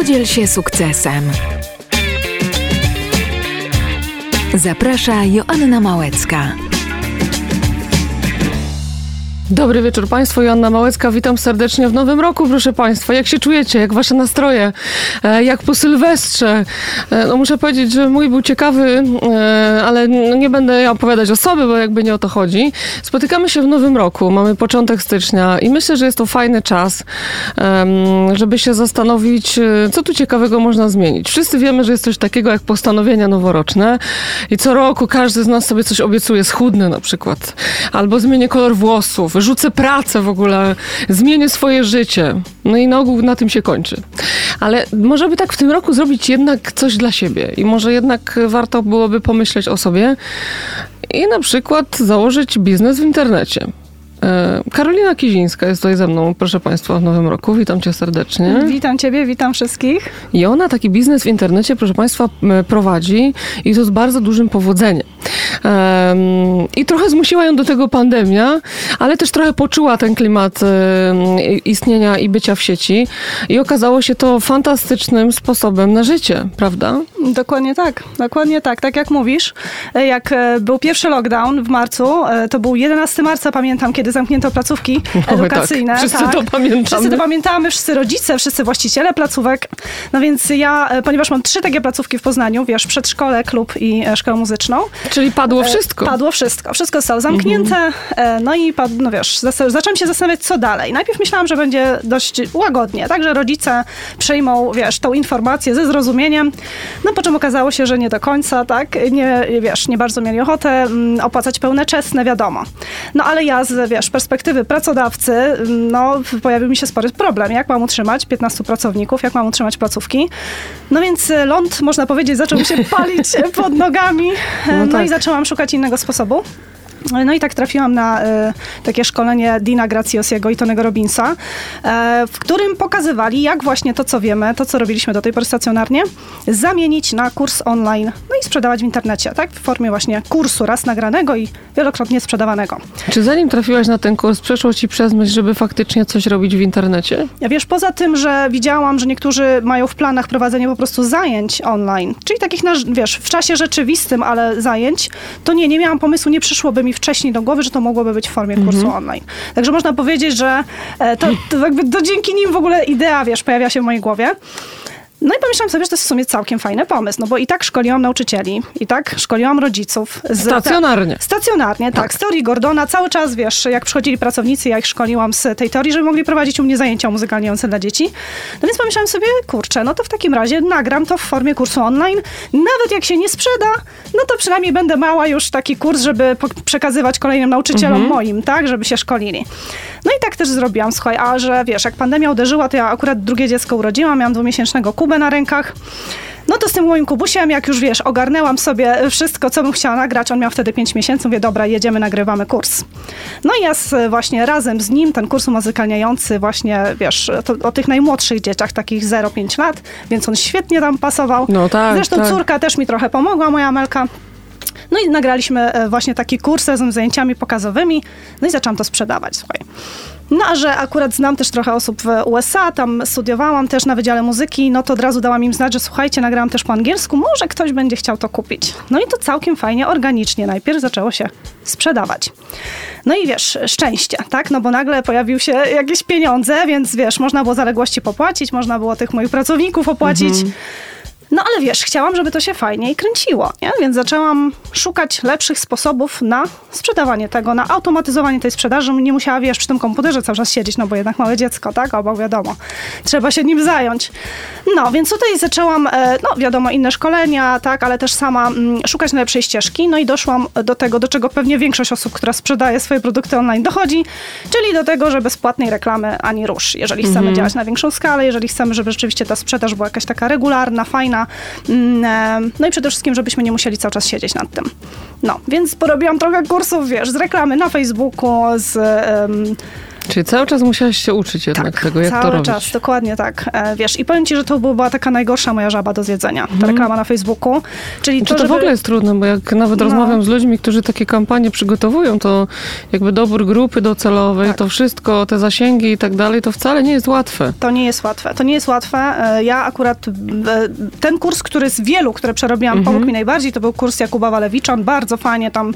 Podziel się sukcesem. Zaprasza Joanna Małecka. Dobry wieczór Państwu, Joanna Małecka, witam serdecznie w nowym roku, proszę Państwa. Jak się czujecie, jak Wasze nastroje, e, jak po Sylwestrze? E, no muszę powiedzieć, że mój był ciekawy, e, ale nie będę opowiadać osoby, bo jakby nie o to chodzi. Spotykamy się w nowym roku, mamy początek stycznia i myślę, że jest to fajny czas, żeby się zastanowić, co tu ciekawego można zmienić. Wszyscy wiemy, że jest coś takiego jak postanowienia noworoczne i co roku każdy z nas sobie coś obiecuje, schudnę na przykład, albo zmienię kolor włosów, rzucę pracę w ogóle, zmienię swoje życie. No i na ogół na tym się kończy. Ale może by tak w tym roku zrobić jednak coś dla siebie i może jednak warto byłoby pomyśleć o sobie i na przykład założyć biznes w internecie. E, Karolina Kizińska jest tutaj ze mną, proszę Państwa, w nowym roku. Witam Cię serdecznie. Witam Ciebie, witam wszystkich. I ona taki biznes w internecie, proszę Państwa, prowadzi i to z bardzo dużym powodzeniem. I trochę zmusiła ją do tego pandemia, ale też trochę poczuła ten klimat istnienia i bycia w sieci. I okazało się to fantastycznym sposobem na życie, prawda? Dokładnie tak, dokładnie tak. Tak jak mówisz, e, jak e, był pierwszy lockdown w marcu, to był 11 marca, pamiętam, kiedy zamknięto placówki tak. edukacyjne. Tak, wszyscy tak. to pamiętamy. Wszyscy to pamiętamy, wszyscy rodzice, wszyscy właściciele placówek. No więc ja, ponieważ mam trzy takie placówki w Poznaniu, wiesz, przedszkole, klub i szkołę muzyczną. Czyli padło wszystko. Padło wszystko. Wszystko zostało zamknięte. Mhm. No i, no wiesz, zaczęłam się zastanawiać, co dalej. Najpierw myślałam, że będzie dość łagodnie, tak, że rodzice przejmą, wiesz, tą informację ze zrozumieniem. No po czym okazało się, że nie do końca, tak, nie, wiesz, nie bardzo mieli ochotę mm, opłacać pełne czesne, wiadomo. No ale ja z, wiesz, perspektywy pracodawcy, no pojawił mi się spory problem. Jak mam utrzymać 15 pracowników, jak mam utrzymać placówki? No więc e, ląd, można powiedzieć, zaczął mi się palić pod nogami. No, no tak. i zaczęłam szukać innego sposobu. No i tak trafiłam na y, takie szkolenie Dina Graciosiego i Tonego Robinsa, y, w którym pokazywali, jak właśnie to, co wiemy, to, co robiliśmy do tej pory stacjonarnie, zamienić na kurs online, no i sprzedawać w internecie, tak? W formie właśnie kursu raz nagranego i wielokrotnie sprzedawanego. Czy zanim trafiłaś na ten kurs, przeszło ci przez myśl, żeby faktycznie coś robić w internecie? Ja wiesz, poza tym, że widziałam, że niektórzy mają w planach prowadzenie po prostu zajęć online, czyli takich, wiesz, w czasie rzeczywistym, ale zajęć, to nie, nie miałam pomysłu, nie przyszłoby mi mi wcześniej do głowy, że to mogłoby być w formie kursu mhm. online. Także można powiedzieć, że e, to, to jakby to dzięki nim w ogóle idea, wiesz, pojawia się w mojej głowie. No i pomyślałam sobie, że to jest w sumie całkiem fajny pomysł, no bo i tak szkoliłam nauczycieli, i tak szkoliłam rodziców. Z, stacjonarnie. Ta, stacjonarnie, tak. tak. Z teorii Gordona cały czas, wiesz, jak przychodzili pracownicy, ja ich szkoliłam z tej teorii, żeby mogli prowadzić u mnie zajęcia muzykalniające dla dzieci. No więc pomyślałam sobie, kurczę, no to w takim razie nagram to w formie kursu online. Nawet jak się nie sprzeda, no to przynajmniej będę mała już taki kurs, żeby przekazywać kolejnym nauczycielom mhm. moim, tak, żeby się szkolili. No i tak też zrobiłam, słuchaj, a że wiesz, jak pandemia uderzyła, to ja akurat drugie dziecko urodziłam, miałam dwumiesięcznego Na rękach. No to z tym moim kubusiem, jak już wiesz, ogarnęłam sobie wszystko, co bym chciała nagrać, on miał wtedy 5 miesięcy, mówię, dobra, jedziemy, nagrywamy kurs. No i ja z, właśnie razem z nim, ten kurs umuzykalniający właśnie, wiesz, to, o tych najmłodszych dzieciach, takich 0-5 lat, więc on świetnie tam pasował. No tak, Zresztą tak. córka też mi trochę pomogła, moja Melka. No i nagraliśmy e, właśnie taki kurs z zajęciami pokazowymi, no i zaczęłam to sprzedawać, słuchaj. No a że akurat znam też trochę osób w USA, tam studiowałam też na Wydziale Muzyki, no to od razu dałam im znać, że słuchajcie, nagrałam też po angielsku, może ktoś będzie chciał to kupić. No i to całkiem fajnie, organicznie najpierw zaczęło się sprzedawać. No i wiesz, szczęście, tak? No bo nagle pojawiły się jakieś pieniądze, więc wiesz, można było zaległości popłacić, można było tych moich pracowników opłacić. Mhm. No ale wiesz, chciałam, żeby to się fajniej kręciło, nie? więc zaczęłam szukać lepszych sposobów na sprzedawanie tego, na automatyzowanie tej sprzedaży. Nie musiała, wiesz, przy tym komputerze cały czas siedzieć, no bo jednak małe dziecko, tak? Obok wiadomo, trzeba się nim zająć. No, więc tutaj zaczęłam, e, no wiadomo, inne szkolenia, tak, ale też sama mm, szukać najlepszej ścieżki, no i doszłam do tego, do czego pewnie większość osób, która sprzedaje swoje produkty online dochodzi, czyli do tego, że bez płatnej reklamy ani rusz. Jeżeli chcemy mhm. działać na większą skalę, jeżeli chcemy, żeby rzeczywiście ta sprzedaż była jakaś taka regularna, fajna, Mm, e, no i przede wszystkim, żebyśmy nie musieli cały czas siedzieć nad tym. No, więc porobiłam trochę kursów, wiesz, z reklamy na Facebooku, z... Um, Czyli cały czas musiałaś się uczyć jednak tak, tego, jak cały to robić. czas, dokładnie tak. E, wiesz, i powiem ci, że to była taka najgorsza moja żaba do zjedzenia. Ta reklama na Facebooku. Czyli Czy to, to w żeby... ogóle jest trudne, bo jak nawet No. rozmawiam z ludźmi, którzy takie kampanie przygotowują, to jakby dobór grupy docelowej, Tak. to wszystko, te zasięgi i tak dalej, to wcale nie jest łatwe. To nie jest łatwe. To nie jest łatwe. E, Ja akurat e, ten kurs, który z wielu, które przerobiłam, Mhm. pomógł mi najbardziej, to był kurs Jakuba Walewicza. On bardzo fajnie tam,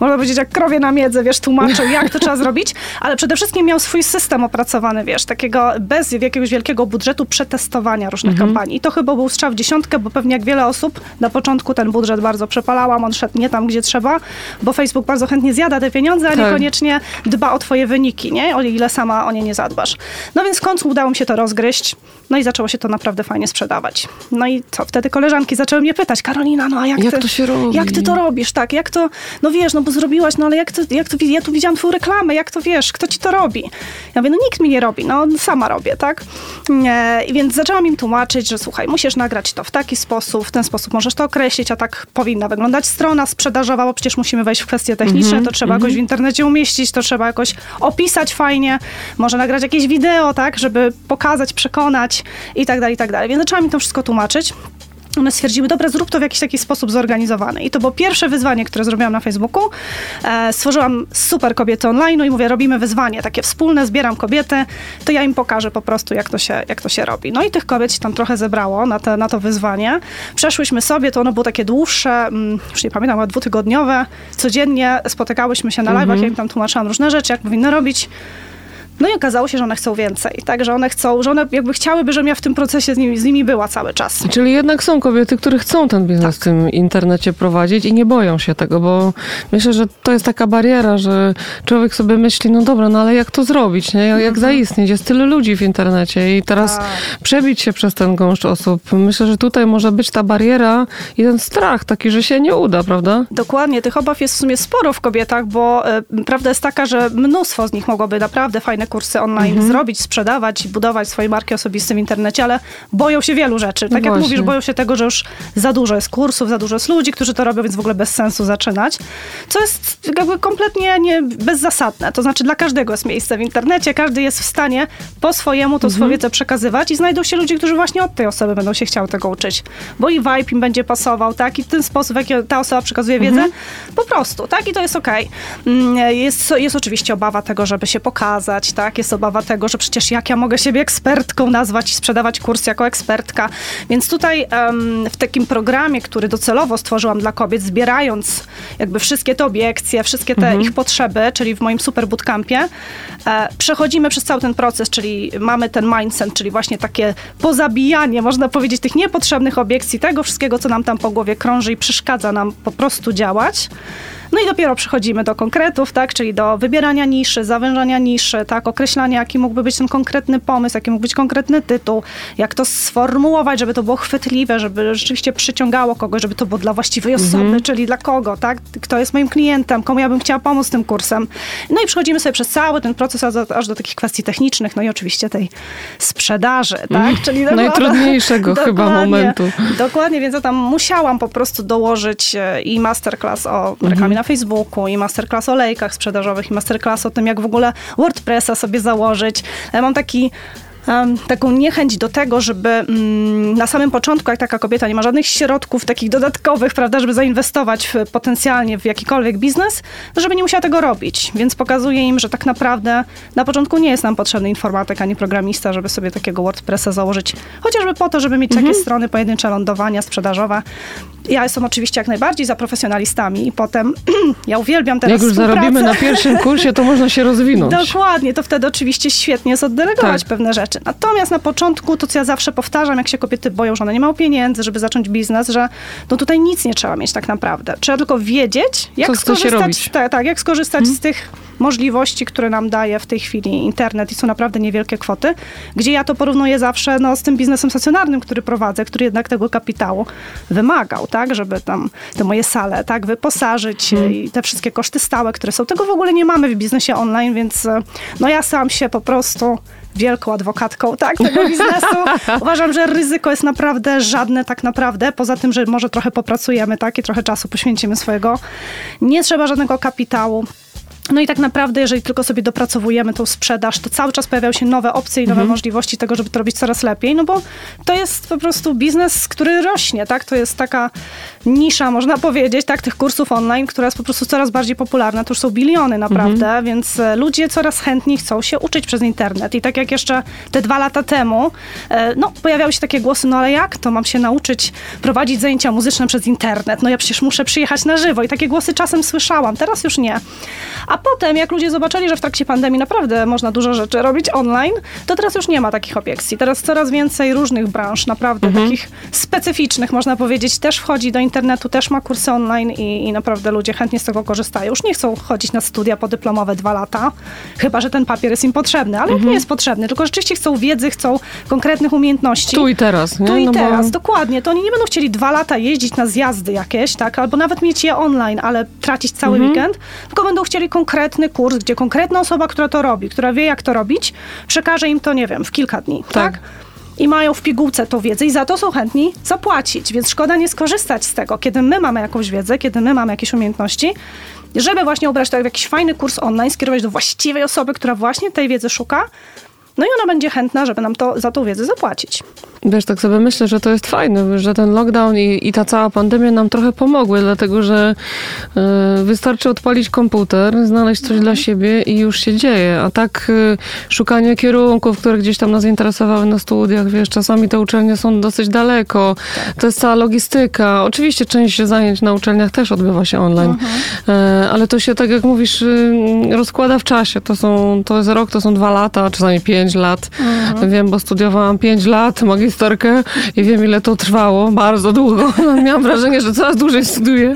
można powiedzieć, jak krowie na miedzę, wiesz, tłumaczył, jak to trzeba zrobić, ale przede wszystkim miał swój system opracowany, wiesz, takiego bez jakiegoś wielkiego budżetu przetestowania różnych Mhm. kampanii. I to chyba był strzał w dziesiątkę, bo pewnie jak wiele osób na początku ten budżet bardzo przepalałam, on szedł nie tam, gdzie trzeba, bo Facebook bardzo chętnie zjada te pieniądze, a Tak. niekoniecznie dba o twoje wyniki, nie? O ile sama o nie nie zadbasz. No więc w końcu udało mi się to rozgryźć, no i zaczęło się to naprawdę fajnie sprzedawać. No i co, wtedy koleżanki zaczęły mnie pytać, Karolina, no a jak, Jak ty, to się robi? Jak ty to robisz, tak? Jak to, no wiesz, no bo zrobiłaś, no ale jak to, jak to, ja tu widziałam twoją reklamę, jak to wiesz, kto ci to robi? Ja mówię, no nikt mi nie robi, no sama robię, tak? I więc zaczęłam im tłumaczyć, że słuchaj, musisz nagrać to w taki sposób, w ten sposób możesz to określić, a tak powinna wyglądać strona sprzedażowa, bo przecież musimy wejść w kwestie techniczne, to trzeba jakoś w internecie umieścić, to trzeba jakoś opisać fajnie, może nagrać jakieś wideo, tak, żeby pokazać, przekonać i tak dalej, i tak dalej. Więc zaczęłam im to wszystko tłumaczyć. One stwierdziły, dobra, zrób to w jakiś taki sposób zorganizowany. I to było pierwsze wyzwanie, które zrobiłam na Facebooku. E, stworzyłam super kobiety online i mówię, robimy wyzwanie takie wspólne, zbieram kobiety, to ja im pokażę po prostu, jak to się, jak to się robi. No i tych kobiet się tam trochę zebrało na, te, na to wyzwanie. Przeszłyśmy sobie, to ono było takie dłuższe, mm, już nie pamiętam, chyba dwutygodniowe. Codziennie spotykałyśmy się na live'ach, ja im tam tłumaczyłam różne rzeczy, jak powinny robić. No i okazało się, że one chcą więcej, tak, że one chcą, że one jakby chciałyby, żebym ja w tym procesie z nimi, z nimi była cały czas. Czyli jednak są kobiety, które chcą ten biznes Tak. w tym internecie prowadzić i nie boją się tego, bo myślę, że to jest taka bariera, że człowiek sobie myśli, no dobra, no ale jak to zrobić, nie? Jak, jak zaistnieć? Jest tyle ludzi w internecie i teraz Mhm. Tak. przebić się przez ten gąszcz osób. Myślę, że tutaj może być ta bariera i ten strach taki, że się nie uda, prawda? Dokładnie, tych obaw jest w sumie sporo w kobietach, bo e, prawda jest taka, że mnóstwo z nich mogłoby naprawdę fajne kursy online Mhm. zrobić, sprzedawać i budować swoje marki osobiste w internecie, ale boją się wielu rzeczy. Tak jak mówisz, boją się tego, że już za dużo jest kursów, za dużo jest ludzi, którzy to robią, więc w ogóle bez sensu zaczynać. Co jest jakby kompletnie nie, bezzasadne. To znaczy dla każdego jest miejsce w internecie, każdy jest w stanie po swojemu to swoją wiedzę przekazywać i znajdą się ludzie, którzy właśnie od tej osoby będą się chciały tego uczyć. Bo i vibe im będzie pasował, tak? I ten sposób, w jaki ta osoba przekazuje wiedzę, po prostu, tak? I to jest okej. Mm, Jest, jest oczywiście obawa tego, żeby się pokazać, tak? Jest obawa tego, że przecież jak ja mogę siebie ekspertką nazwać i sprzedawać kurs jako ekspertka. Więc tutaj em, w takim programie, który docelowo stworzyłam dla kobiet, zbierając jakby wszystkie te obiekcje, wszystkie te ich potrzeby, czyli w moim super bootcampie, e, przechodzimy przez cały ten proces, czyli mamy ten mindset, czyli właśnie takie pozabijanie, można powiedzieć, tych niepotrzebnych obiekcji, tego wszystkiego, co nam tam po głowie krąży i przeszkadza nam po prostu działać. No i dopiero przechodzimy do konkretów, tak, czyli do wybierania niszy, zawężania niszy, tak, określania, jaki mógłby być ten konkretny pomysł, jaki mógł być konkretny tytuł, jak to sformułować, żeby to było chwytliwe, żeby rzeczywiście przyciągało kogoś, żeby to było dla właściwej osoby, czyli dla kogo, tak, kto jest moim klientem, komu ja bym chciała pomóc tym kursem. No i przechodzimy sobie przez cały ten proces aż do, aż do takich kwestii technicznych, no i oczywiście tej sprzedaży, tak, czyli Najtrudniejszego chyba momentu. Dokładnie, więc ja tam musiałam po prostu dołożyć e, i masterclass o reklamie na Facebooku, i masterclass o lejkach sprzedażowych, i masterclass o tym, jak w ogóle WordPressa sobie założyć. Ja mam taki taką niechęć do tego, żeby mm, na samym początku, jak taka kobieta nie ma żadnych środków takich dodatkowych, prawda, żeby zainwestować w, potencjalnie w jakikolwiek biznes, żeby nie musiała tego robić. Więc pokazuję im, że tak naprawdę na początku nie jest nam potrzebny informatyk ani programista, żeby sobie takiego WordPressa założyć, chociażby po to, żeby mieć takie strony pojedyncze lądowania sprzedażowe. Ja jestem oczywiście jak najbardziej za profesjonalistami i potem ja uwielbiam teraz Jak już współpracę. zarobimy na pierwszym kursie, to można się rozwinąć. Dokładnie, to wtedy oczywiście świetnie jest oddelegować Tak. pewne rzeczy. Natomiast na początku, to co ja zawsze powtarzam, jak się kobiety boją, że one nie mają pieniędzy, żeby zacząć biznes, że no tutaj nic nie trzeba mieć tak naprawdę. Trzeba tylko wiedzieć, jak Co skorzystać, tak, tak, jak skorzystać z tych możliwości, które nam daje w tej chwili internet i są naprawdę niewielkie kwoty, gdzie ja to porównuję zawsze no, z tym biznesem stacjonarnym, który prowadzę, który jednak tego kapitału wymagał, tak, żeby tam te moje sale, tak, wyposażyć Mhm. i te wszystkie koszty stałe, które są. Tego w ogóle nie mamy w biznesie online, więc e, no ja sam się po prostu wielką adwokatką tak, tego biznesu. Uważam, że ryzyko jest naprawdę żadne tak naprawdę, poza tym, że może trochę popracujemy tak, i trochę czasu poświęcimy swojego. Nie trzeba żadnego kapitału. No i tak naprawdę, jeżeli tylko sobie dopracowujemy tą sprzedaż, to cały czas pojawiają się nowe opcje i nowe Mhm. możliwości tego, żeby to robić coraz lepiej, no bo to jest po prostu biznes, który rośnie, tak? To jest taka nisza, można powiedzieć, tak? Tych kursów online, która jest po prostu coraz bardziej popularna. To już są biliony naprawdę, Mhm. więc e, ludzie coraz chętniej chcą się uczyć przez internet. I tak jak jeszcze te dwa lata temu, e, no pojawiały się takie głosy, no ale jak to mam się nauczyć prowadzić zajęcia muzyczne przez internet? No ja przecież muszę przyjechać na żywo. I takie głosy czasem słyszałam, teraz już nie. A potem, jak ludzie zobaczyli, że w trakcie pandemii naprawdę można dużo rzeczy robić online, to teraz już nie ma takich obiekcji. Teraz coraz więcej różnych branż, naprawdę takich specyficznych, można powiedzieć, też wchodzi do internetu, też ma kursy online i, i naprawdę ludzie chętnie z tego korzystają. Już nie chcą chodzić na studia podyplomowe dwa lata, chyba, że ten papier jest im potrzebny, ale nie jest potrzebny, tylko rzeczywiście chcą wiedzy, chcą konkretnych umiejętności. Tu i teraz, nie? Tu i No bo- teraz, dokładnie. To oni nie będą chcieli dwa lata jeździć na zjazdy jakieś, tak? Albo nawet mieć je online, ale tracić cały Mhm. weekend, tylko będą chcieli konkretny kurs, gdzie konkretna osoba, która to robi, która wie, jak to robić, przekaże im to, nie wiem, w kilka dni, Tak. tak? I mają w pigułce tą wiedzę i za to są chętni zapłacić, więc szkoda nie skorzystać z tego, kiedy my mamy jakąś wiedzę, kiedy my mamy jakieś umiejętności, żeby właśnie ubrać to w jakiś fajny kurs online, skierować do właściwej osoby, która właśnie tej wiedzy szuka, no i ona będzie chętna, żeby nam to, za tą wiedzę zapłacić. Wiesz, tak sobie myślę, że to jest fajne, że ten lockdown i, i ta cała pandemia nam trochę pomogły, dlatego że e, wystarczy odpalić komputer, znaleźć coś dla siebie i już się dzieje. A tak e, szukanie kierunków, które gdzieś tam nas interesowały na studiach, wiesz, czasami te uczelnie są dosyć daleko. To jest cała logistyka. Oczywiście część zajęć na uczelniach też odbywa się online, e, ale to się, tak jak mówisz, y, rozkłada w czasie. To, są, to jest rok, to są dwa lata, czasami pięć lat. Wiem, bo studiowałam pięć lat, magisterkę i wiem, ile to trwało. Bardzo długo. Miałam wrażenie, że coraz dłużej studiuję.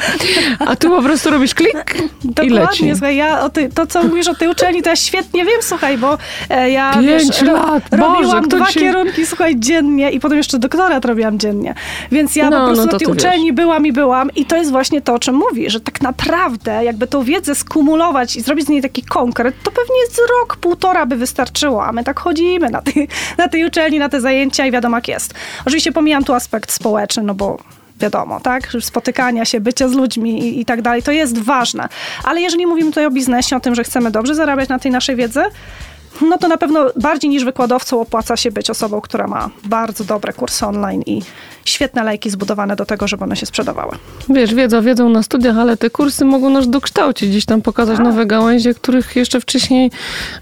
A tu po prostu robisz klik i leci. Dokładnie, słuchaj, ja ty, to, co mówisz o tej uczelni, to ja świetnie wiem, słuchaj, bo e, ja Pięć wiesz, ro- lat, Boże, robiłam dwa ci- kierunki, słuchaj, dziennie i potem jeszcze doktorat robiłam dziennie. Więc ja No, po prostu no to na tej ty uczelni byłam i byłam i to jest właśnie to, o czym mówi, że tak naprawdę jakby tą wiedzę skumulować i zrobić z niej taki konkret, to pewnie z rok, półtora by wystarczyło, a my tak chodzimy na tej, na tej uczelni, na te zajęcia i wiadomo jak jest. Oczywiście pomijam tu aspekt społeczny, no bo wiadomo, tak? Spotykania się, bycia z ludźmi i, i tak dalej, to jest ważne. Ale jeżeli mówimy tutaj o biznesie, o tym, że chcemy dobrze zarabiać na tej naszej wiedzy, no to na pewno bardziej niż wykładowcą opłaca się być osobą, która ma bardzo dobre kursy online i świetne lejki zbudowane do tego, żeby one się sprzedawały. Wiesz, wiedza wiedzą na studiach, ale te kursy mogą nas dokształcić, gdzieś tam pokazać Tak. nowe gałęzie, których jeszcze wcześniej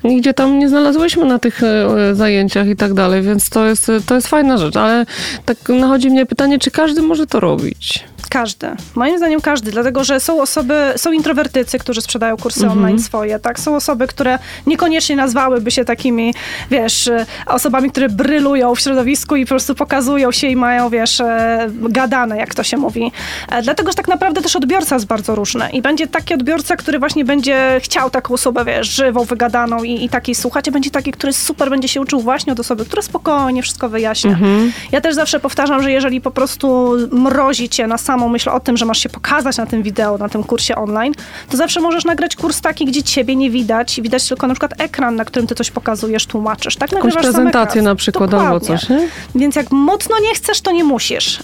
nigdzie tam nie znalazłyśmy na tych e, zajęciach i tak dalej, więc to jest, to jest fajna rzecz, ale tak nachodzi mnie pytanie, czy każdy może to robić? Każdy. Moim zdaniem każdy, dlatego że są osoby, są introwertycy, którzy sprzedają kursy online swoje, tak? Są osoby, które niekoniecznie nazwałyby się takimi, wiesz, e, osobami, które brylują w środowisku i po prostu pokazują się i mają, wiesz, gadane, jak to się mówi. E, Dlatego, że tak naprawdę też odbiorca jest bardzo różny i będzie taki odbiorca, który właśnie będzie chciał taką osobę, wiesz, żywą, wygadaną i, i takiej słuchać, a będzie taki, który super będzie się uczył właśnie od osoby, która spokojnie wszystko wyjaśnia. Ja też zawsze powtarzam, że jeżeli po prostu mrozi cię na samą myśl o tym, że masz się pokazać na tym wideo, na tym kursie online, to zawsze możesz nagrać kurs taki, gdzie ciebie nie widać i widać tylko na przykład ekran, na którym ty coś pokazujesz, tłumaczysz. Tak Jakąś prezentację na przykład albo Dokładnie. coś, nie? Więc jak mocno nie chcesz, to nie musisz.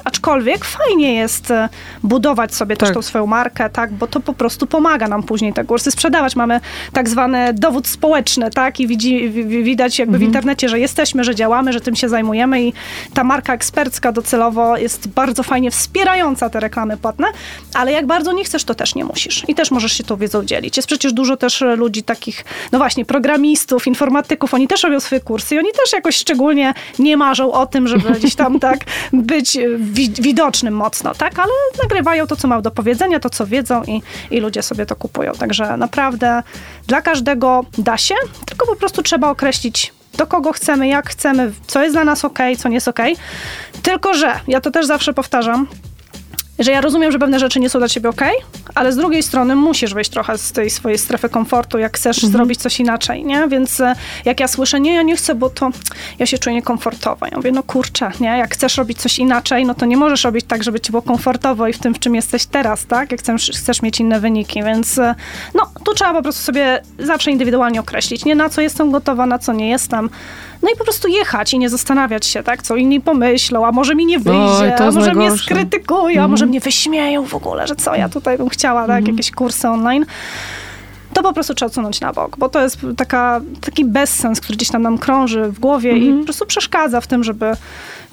Aczkolwiek fajnie jest e, budować sobie też Tak. tą swoją markę, tak, bo to po prostu pomaga nam później te kursy sprzedawać. Mamy tak zwany dowód społeczny, tak, i widzi, wi- wi- widać jakby w internecie, że jesteśmy, że działamy, że tym się zajmujemy i ta marka ekspercka docelowo jest bardzo fajnie wspierająca te reklamy płatne, ale jak bardzo nie chcesz, to też nie musisz. I też możesz się tą wiedzą dzielić. Jest przecież dużo też e, ludzi takich, no właśnie, programistów, informatyków, oni też robią swoje kursy i oni też jakoś szczególnie nie marzą o tym, żeby gdzieś tam tak być e, wi- widocznym mocno, tak? Ale nagrywają to, co mają do powiedzenia, to, co wiedzą i, i ludzie sobie to kupują. Także naprawdę dla każdego da się, tylko po prostu trzeba określić do kogo chcemy, jak chcemy, co jest dla nas ok, co nie jest ok. Tylko, że ja to też zawsze powtarzam, że ja rozumiem, że pewne rzeczy nie są dla ciebie ok, ale z drugiej strony musisz wyjść trochę z tej swojej strefy komfortu, jak chcesz zrobić coś inaczej, nie? Więc e, jak ja słyszę, nie, ja nie chcę, bo to ja się czuję niekomfortowo. Ja mówię, no kurczę, nie? Jak chcesz robić coś inaczej, no to nie możesz robić tak, żeby ci było komfortowo i w tym, w czym jesteś teraz, tak? Jak chcesz, chcesz mieć inne wyniki, więc e, no, tu trzeba po prostu sobie zawsze indywidualnie określić, nie? Na co jestem gotowa, na co nie jestem. No i po prostu jechać i nie zastanawiać się, tak? Co inni pomyślą, a może mi nie wyjdzie, to a może mnie najgorsze. skrytykują, a może mnie wyśmieją w ogóle, że co ja tutaj bym chciała, tak? Jakieś kursy online. to po prostu trzeba odsunąć na bok, bo to jest taka, taki bezsens, który gdzieś tam nam krąży w głowie i Mhm. po prostu przeszkadza w tym, żeby,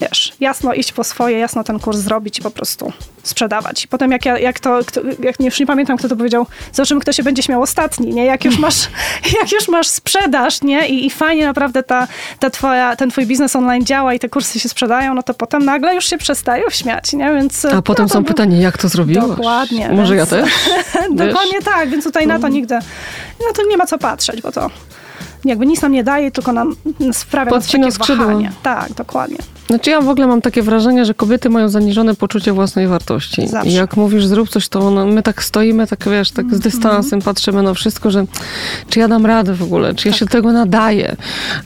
wiesz, jasno iść po swoje, jasno ten kurs zrobić i po prostu sprzedawać. I potem jak, ja, jak to, kto, jak nie, już nie pamiętam, kto to powiedział, zobaczymy, kto się będzie śmiał ostatni, nie? Jak już masz, jak już masz sprzedaż, nie? I, i fajnie naprawdę ta, ta twoja, ten twój biznes online działa i te kursy się sprzedają, no to potem nagle już się przestają śmiać, nie? Więc... A potem no, są był- pytania, jak to zrobiłaś? Dokładnie, Może więc- ja też? Dokładnie tak, więc tutaj na to nigdy, no to nie ma co patrzeć, bo to jakby nic nam nie daje, tylko nam sprawia Podcina takie skrzydła. wahanie. Tak, dokładnie. Znaczy ja w ogóle mam takie wrażenie, że kobiety mają zaniżone poczucie własnej wartości. Zawsze. I jak mówisz, zrób coś, to ono, my tak stoimy, tak wiesz, tak z Mhm. dystansem patrzymy na wszystko, że czy ja dam radę w ogóle, czy ja Tak. się do tego nadaję.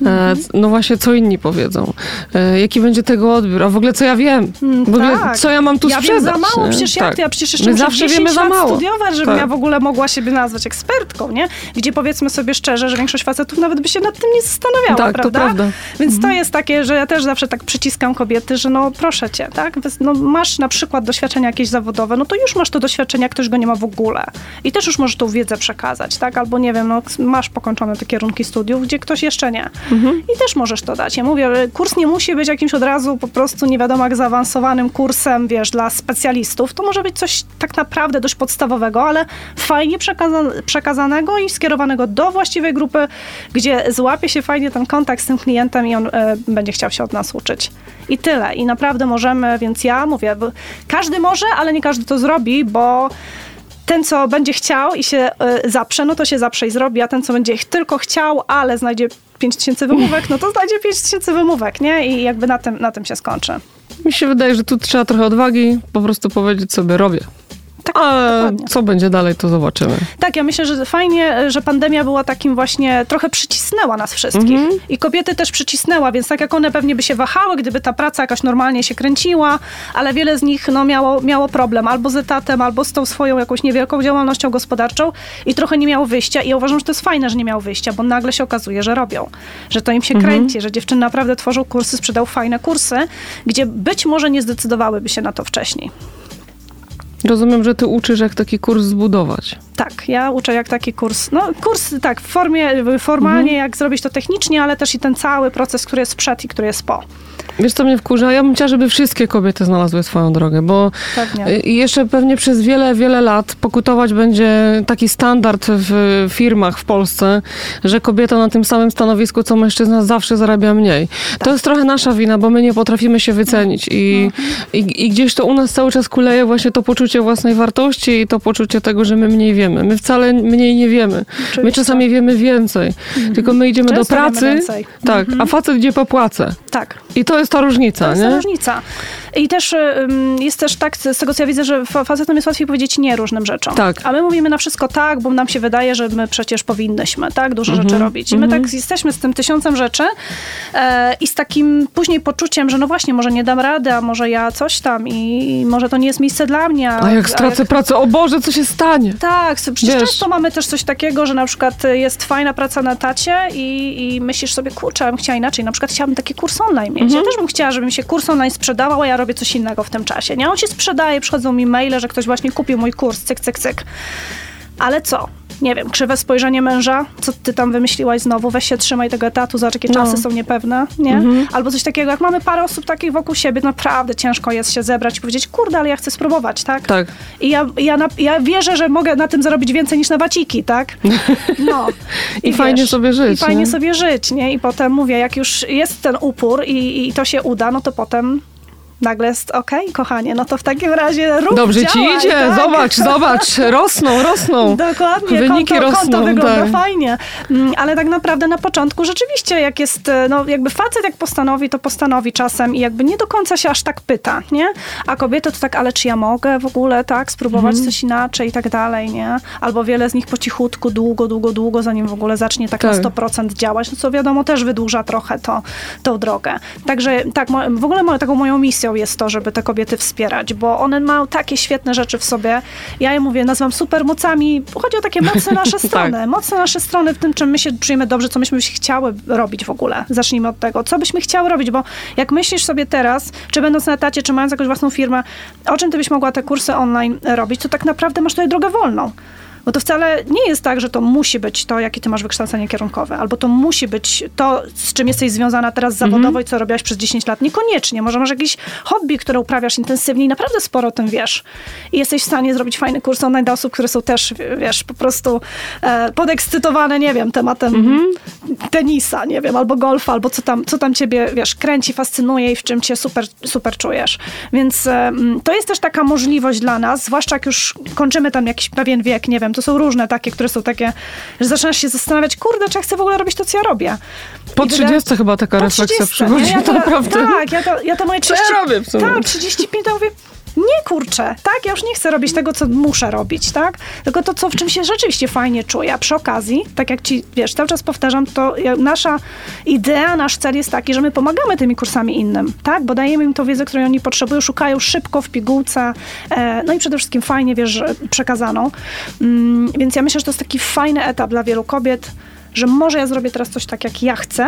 Mhm. E, no właśnie, co inni powiedzą. E, jaki będzie tego odbiór, a w ogóle co ja wiem? W ogóle tak. co ja mam tu ja sprzedać? wiem za mało, nie? przecież jak Tak. to? Ja przecież jeszcze My muszę zawsze 10 wiemy za mało. studiować, żebym Tak. ja w ogóle mogła siebie nazwać ekspertką, nie? Gdzie powiedzmy sobie szczerze, że większość facetów nawet by się nad tym nie zastanawiała, Tak, to prawda? prawda. Więc Mhm. to jest takie, że ja też zawsze tak przyciskam kobiety, że no proszę cię, tak? No, masz na przykład doświadczenia jakieś zawodowe, no to już masz to doświadczenie, ktoś go nie ma w ogóle. I też już możesz tą wiedzę przekazać, tak? Albo nie wiem, no masz pokończone te kierunki studiów, gdzie ktoś jeszcze nie. Mhm. I też możesz to dać. Ja mówię, że kurs nie musi być jakimś od razu po prostu nie wiadomo jak zaawansowanym kursem, wiesz, dla specjalistów. To może być coś tak naprawdę dość podstawowego, ale fajnie przekaza- przekazanego i skierowanego do właściwej grupy, gdzie złapie się fajnie ten kontakt z tym klientem i on e, będzie chciał się od nas uczyć. I tyle. I naprawdę możemy, więc ja mówię, każdy może, ale nie każdy to zrobi, bo ten, co będzie chciał i się y, zaprze, no to się zaprze i zrobi, a ten, co będzie ch- tylko chciał, ale znajdzie 5000 wymówek, no to znajdzie 5000 wymówek, nie? I jakby na tym, na tym się skończy. Mi się wydaje, że tu trzeba trochę odwagi, po prostu powiedzieć sobie robię. Tak, dokładnie. co będzie dalej, to zobaczymy. Tak, ja myślę, że fajnie, że pandemia była takim właśnie, trochę przycisnęła nas wszystkich. Mhm. I kobiety też przycisnęła, więc tak jak one pewnie by się wahały, gdyby ta praca jakoś normalnie się kręciła, ale wiele z nich no, miało, miało problem albo z etatem, albo z tą swoją jakąś niewielką działalnością gospodarczą i trochę nie miało wyjścia. I ja uważam, że to jest fajne, że nie miało wyjścia, bo nagle się okazuje, że robią, że to im się Mhm. kręci, że dziewczyny naprawdę tworzą kursy, sprzedają fajne kursy, gdzie być może nie zdecydowałyby się na to wcześniej. Rozumiem, że ty uczysz, jak taki kurs zbudować. Tak, ja uczę jak taki kurs. No, kurs tak, w formie, formalnie, jak zrobić to technicznie, ale też i ten cały proces, który jest przed i który jest po. Wiesz, co mnie wkurza? Ja bym chciała, żeby wszystkie kobiety znalazły swoją drogę, bo Pewnie. i jeszcze pewnie przez wiele, wiele lat pokutować będzie taki standard w firmach w Polsce, że kobieta na tym samym stanowisku, co mężczyzna zawsze zarabia mniej. To jest trochę nasza wina, bo my nie potrafimy się wycenić i, i, i gdzieś to u nas cały czas kuleje właśnie to poczucie własnej wartości i to poczucie tego, że my mniej wiemy. My wcale mniej nie wiemy. My Oczywiście. czasami wiemy więcej, tylko my idziemy Często do pracy, tak, a facet idzie po płacę. Tak. I to jest ta różnica, To jest nie? ta różnica. I też jest też tak, z tego co ja widzę, że fa- facetom jest łatwiej powiedzieć nie różnym rzeczom. Tak. A my mówimy na wszystko tak, bo nam się wydaje, że my przecież powinnyśmy tak dużo Mhm, rzeczy robić. I my tak jesteśmy z tym tysiącem rzeczy e, i z takim później poczuciem, że no właśnie, może nie dam rady, a może ja coś tam i może to nie jest miejsce dla mnie. A jak stracę pracę, o Boże, co się stanie? Tak, przecież Wiesz. często mamy też coś takiego, że na przykład jest fajna praca na tacie i, i myślisz sobie, kurczę, ja bym chciała inaczej. Na przykład chciałabym taki kurs online mieć. Mhm. Ja też bym chciała, żeby mi się kurs online sprzedawał, a ja robię coś innego w tym czasie. Nie, on się sprzedaje, przychodzą mi maile, że ktoś właśnie kupił mój kurs, cyk, cyk, cyk. Ale co? Nie wiem, krzywe spojrzenie męża, co ty tam wymyśliłaś znowu, weź się trzymaj tego etatu, zobacz jakie No. czasy są niepewne, nie? Mhm. Albo coś takiego, jak mamy parę osób takich wokół siebie, naprawdę ciężko jest się zebrać i powiedzieć, kurde, ale ja chcę spróbować, tak? Tak. I ja, ja, na, ja wierzę, że mogę na tym zarobić więcej niż na waciki, tak? No. I fajnie sobie żyć, I fajnie nie? sobie żyć, nie? I potem mówię, jak już jest ten upór i, i to się uda, no to potem nagle jest okej, kochanie, no to w takim razie rób, Dobrze ci działaj, idzie, tak? zobacz, zobacz, rosną, rosną. Dokładnie, Wyniki konto, rosną, konto wygląda tak. fajnie. Mm, Ale tak naprawdę na początku rzeczywiście, jak jest, e, no jakby facet jak postanowi, to postanowi czasem i jakby nie do końca się aż tak pyta, nie? A kobiety to tak, ale czy ja mogę w ogóle, tak, spróbować Mhm. coś inaczej i tak dalej, nie? Albo wiele z nich po cichutku, długo, długo, długo, zanim w ogóle zacznie tak, Tak. na 100% działać, no co wiadomo też wydłuża trochę to, tą drogę. Także tak, w ogóle taką moją misją jest to, żeby te kobiety wspierać, bo one mają takie świetne rzeczy w sobie. Ja je mówię, nazywam supermocami. Chodzi o takie mocne nasze strony. Mocne nasze strony w tym, czym my się czujemy dobrze, co myśmy chciały robić w ogóle. Zacznijmy od tego. Co byśmy chciały robić, bo jak myślisz sobie teraz, czy będąc na etacie, czy mając jakąś własną firmę, o czym ty byś mogła te kursy online robić, to tak naprawdę masz tutaj drogę wolną. Bo to wcale nie jest tak, że to musi być to, jakie ty masz wykształcenie kierunkowe, albo to musi być to, z czym jesteś związana teraz zawodowo Mhm. i co robiłaś przez 10 lat. Niekoniecznie. Może masz jakieś hobby, które uprawiasz intensywnie i naprawdę sporo o tym wiesz. I jesteś w stanie zrobić fajny kurs online dla osób, które są też, wiesz, po prostu e, podekscytowane, nie wiem, tematem Mhm. tenisa, nie wiem, albo golfa, albo co tam, co tam ciebie, wiesz, kręci, fascynuje i w czym cię super, super czujesz. Więc e, to jest też taka możliwość dla nas, zwłaszcza jak już kończymy tam jakiś pewien wiek, nie wiem, to są różne takie, które są takie, że zaczynasz się zastanawiać, kurde, czy ja chcę w ogóle robić to, co ja robię. Po I wydaje- 30 chyba taka refleksja 30, przychodzi, nie? Ja to, naprawdę. Tak, ja to, ja to moje Co ja 30... robię w sumie? Tak, 35 to mówię, nie kurczę, tak, ja już nie chcę robić tego, co muszę robić, tak, tylko to, co w czym się rzeczywiście fajnie czuję. A przy okazji, tak jak ci, wiesz, cały czas powtarzam, to nasza idea, nasz cel jest taki, że my pomagamy tymi kursami innym, tak, bo dajemy im tą wiedzę, której oni potrzebują, szukają szybko w pigułce, e, no i przede wszystkim fajnie, wiesz, przekazaną. Mm, więc ja myślę, że to jest taki fajny etap dla wielu kobiet, że może ja zrobię teraz coś tak, jak ja chcę,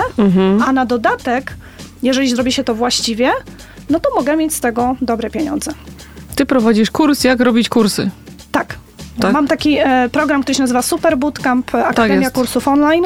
a na dodatek, jeżeli zrobi się to właściwie, no to mogę mieć z tego dobre pieniądze. Ty prowadzisz kurs, jak robić kursy. Tak. Tak? Mam taki e, program, który się nazywa Super Bootcamp, e, Akademia jest. Kursów Online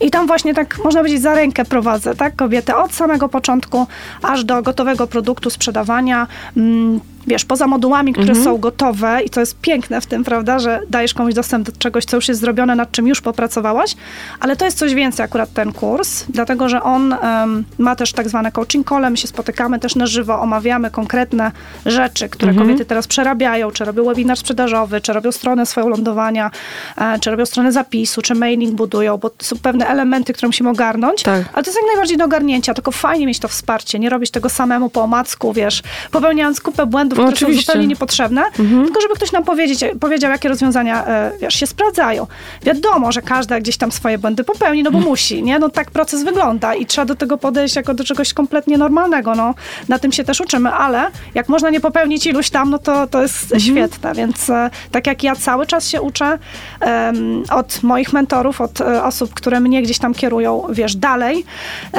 i tam właśnie tak, można powiedzieć, za rękę prowadzę, tak, kobietę od samego początku aż do gotowego produktu, sprzedawania, mm, wiesz, poza modułami, które Mhm. są gotowe i to jest piękne w tym, prawda, że dajesz komuś dostęp do czegoś, co już jest zrobione, nad czym już popracowałaś, ale to jest coś więcej akurat ten kurs, dlatego, że on em, ma też tak zwane coaching call, my się spotykamy też na żywo, omawiamy konkretne rzeczy, które Mhm. kobiety teraz przerabiają, czy robią webinar sprzedażowy, czy robią stronę swoją lądowania, e, czy robią stronę zapisu, czy mailing budują, bo to są pewne elementy, które musimy ogarnąć, Tak. ale to jest jak najbardziej do ogarnięcia, tylko fajnie mieć to wsparcie, nie robić tego samemu po omacku, wiesz, popełniając kupę błędów, No, które są oczywiście. zupełnie niepotrzebne, tylko żeby ktoś nam powiedzieć, powiedział, jakie rozwiązania, e, wiesz, się sprawdzają. Wiadomo, że każda gdzieś tam swoje błędy popełni, no bo musi, nie? No tak proces wygląda i trzeba do tego podejść jako do czegoś kompletnie normalnego, no. Na tym się też uczymy, ale jak można nie popełnić iluś tam, no to, to jest świetne, więc e, tak jak ja cały czas się uczę em, od moich mentorów, od e, osób, które mnie gdzieś tam kierują, wiesz, dalej,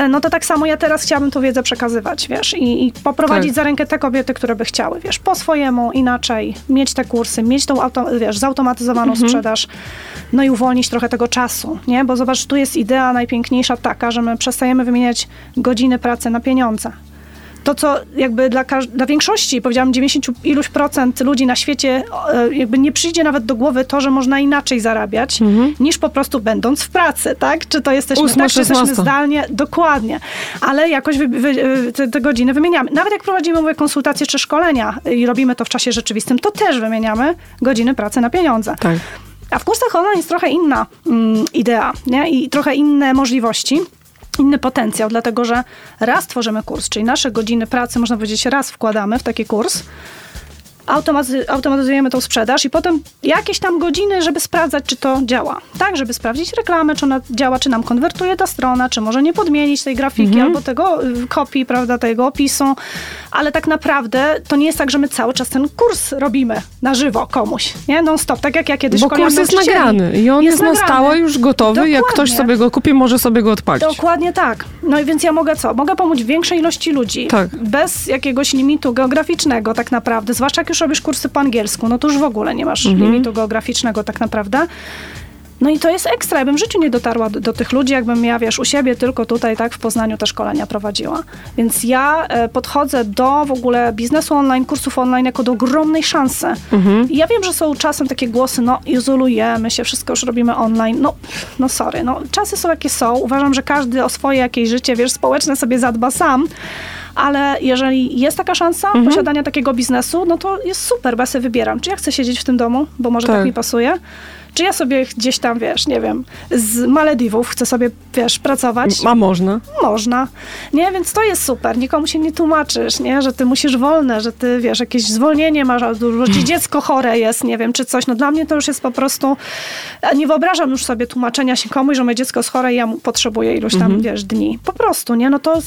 no to tak samo ja teraz chciałabym tą wiedzę przekazywać, wiesz, i, i poprowadzić Tak. za rękę te kobiety, które by chciały, wiesz, po swojemu, inaczej, mieć te kursy, mieć tą, auto, wiesz, zautomatyzowaną Mhm. sprzedaż, no i uwolnić trochę tego czasu, nie? Bo zobacz, tu jest idea najpiękniejsza taka, że my przestajemy wymieniać godziny pracy na pieniądze. To, co jakby dla, dla większości, powiedziałam 90 iluś procent ludzi na świecie, e, jakby nie przyjdzie nawet do głowy to, że można inaczej zarabiać, niż po prostu będąc w pracy, tak? Czy to jesteśmy Ósma, tak, czy jesteśmy zdalnie? Dokładnie. Ale jakoś wy, wy, te, te godziny wymieniamy. Nawet jak prowadzimy mówię, konsultacje czy szkolenia i robimy to w czasie rzeczywistym, to też wymieniamy godziny pracy na pieniądze. Tak. A w kursach online jest trochę inna mm, idea nie? i trochę inne możliwości. Inny potencjał, dlatego że raz tworzymy kurs, czyli nasze godziny pracy, można powiedzieć, raz wkładamy w taki kurs, automaty- automatyzujemy tą sprzedaż i potem jakieś tam godziny, żeby sprawdzać, czy to działa. Tak, żeby sprawdzić reklamę, czy ona działa, czy nam konwertuje ta strona, czy może nie podmienić tej grafiki albo tego y, kopii, prawda, tego opisu. Ale tak naprawdę to nie jest tak, że my cały czas ten kurs robimy na żywo komuś, nie? Non stop, tak jak ja kiedyś Bo kurs jest nagrany i on jest, na nagrany. stałe już gotowy. Jak ktoś Dokładnie. sobie go kupi, może sobie go odpalić. Dokładnie tak. No i więc ja mogę co? Mogę pomóc większej ilości ludzi. Tak. Bez jakiegoś limitu geograficznego tak naprawdę. Zwłaszcza jak już robisz kursy po angielsku, no to już w ogóle nie masz Mhm. limitu geograficznego tak naprawdę. No i to jest ekstra. Ja bym w życiu nie dotarła do, do tych ludzi, jakbym ja, wiesz, u siebie tylko tutaj, tak, w Poznaniu te szkolenia prowadziła. Więc ja e, podchodzę do w ogóle biznesu online, kursów online jako do ogromnej szansy. Mhm. I ja wiem, że są czasem takie głosy, no izolujemy się, wszystko już robimy online. No, no sorry, no czasy są jakie są. Uważam, że każdy o swoje jakieś życie, wiesz, społeczne sobie zadba sam. Ale jeżeli jest taka szansa Mhm. posiadania takiego biznesu, no to jest super, bo ja sobie wybieram, czy ja chcę siedzieć w tym domu, bo może tak, Tak. mi pasuje, czy ja sobie gdzieś tam, wiesz, nie wiem, z Malediwów chcę sobie, wiesz, pracować. A można. Można. Nie, więc to jest super. Nikomu się nie tłumaczysz, nie? Że ty musisz wolne, że ty, wiesz, jakieś zwolnienie masz, albo że ci dziecko chore jest, nie wiem, czy coś. No dla mnie to już jest po prostu... Nie wyobrażam już sobie tłumaczenia się komuś, że moje dziecko jest chore i ja potrzebuję iluś tam, wiesz, dni. Po prostu, nie? No to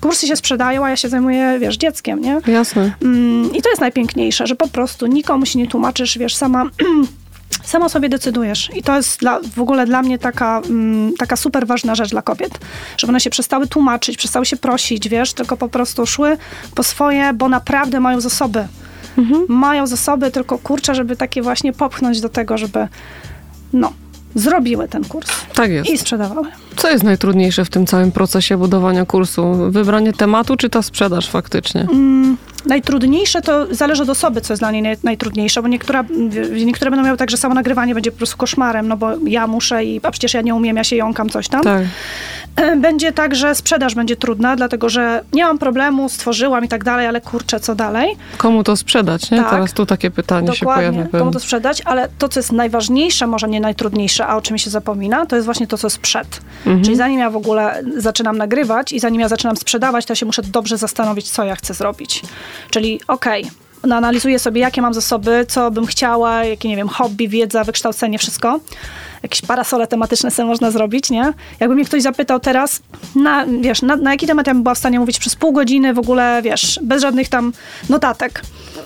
kursy się sprzedają, a ja się zajmuję, wiesz, dzieckiem, nie? Jasne. Mm, I to jest najpiękniejsze, że po prostu nikomu się nie tłumaczysz, wiesz, sama... Sama sobie decydujesz. I to jest dla, w ogóle dla mnie taka, mm, taka super ważna rzecz dla kobiet. Żeby one się przestały tłumaczyć, przestały się prosić, wiesz, tylko po prostu szły po swoje, bo naprawdę mają zasoby. mają zasoby, tylko kurczę, żeby takie właśnie popchnąć do tego, żeby no, zrobiły ten kurs Tak jest. i sprzedawały. Co jest najtrudniejsze w tym całym procesie budowania kursu? Wybranie tematu, czy ta sprzedaż faktycznie? Mm, najtrudniejsze to zależy od osoby, co jest dla niej naj, najtrudniejsze, bo niektóra, niektóre będą miały tak, że samo nagrywanie będzie po prostu koszmarem, no bo ja muszę i a przecież ja nie umiem, ja się jąkam, coś tam. Tak. E, Będzie tak, że sprzedaż będzie trudna, dlatego że nie mam problemu, stworzyłam i tak dalej, ale kurczę, co dalej? Komu to sprzedać, nie? Tak. Teraz tu takie pytanie się Dokładnie, pojawia. komu to sprzedać, ale to, co jest najważniejsze, może nie najtrudniejsze, a o czym się zapomina, to jest właśnie to, co jest przed. Mhm. Czyli zanim ja w ogóle zaczynam nagrywać i zanim ja zaczynam sprzedawać, to ja się muszę dobrze zastanowić, co ja chcę zrobić. Czyli okej, no analizuję sobie, jakie mam zasoby, co bym chciała, jakie, nie wiem, hobby, wiedza, wykształcenie, wszystko. Jakieś parasole tematyczne sobie można zrobić, nie? Jakby mnie ktoś zapytał teraz, na, wiesz, na, na jaki temat ja bym była w stanie mówić przez pół godziny w ogóle, wiesz, bez żadnych tam notatek.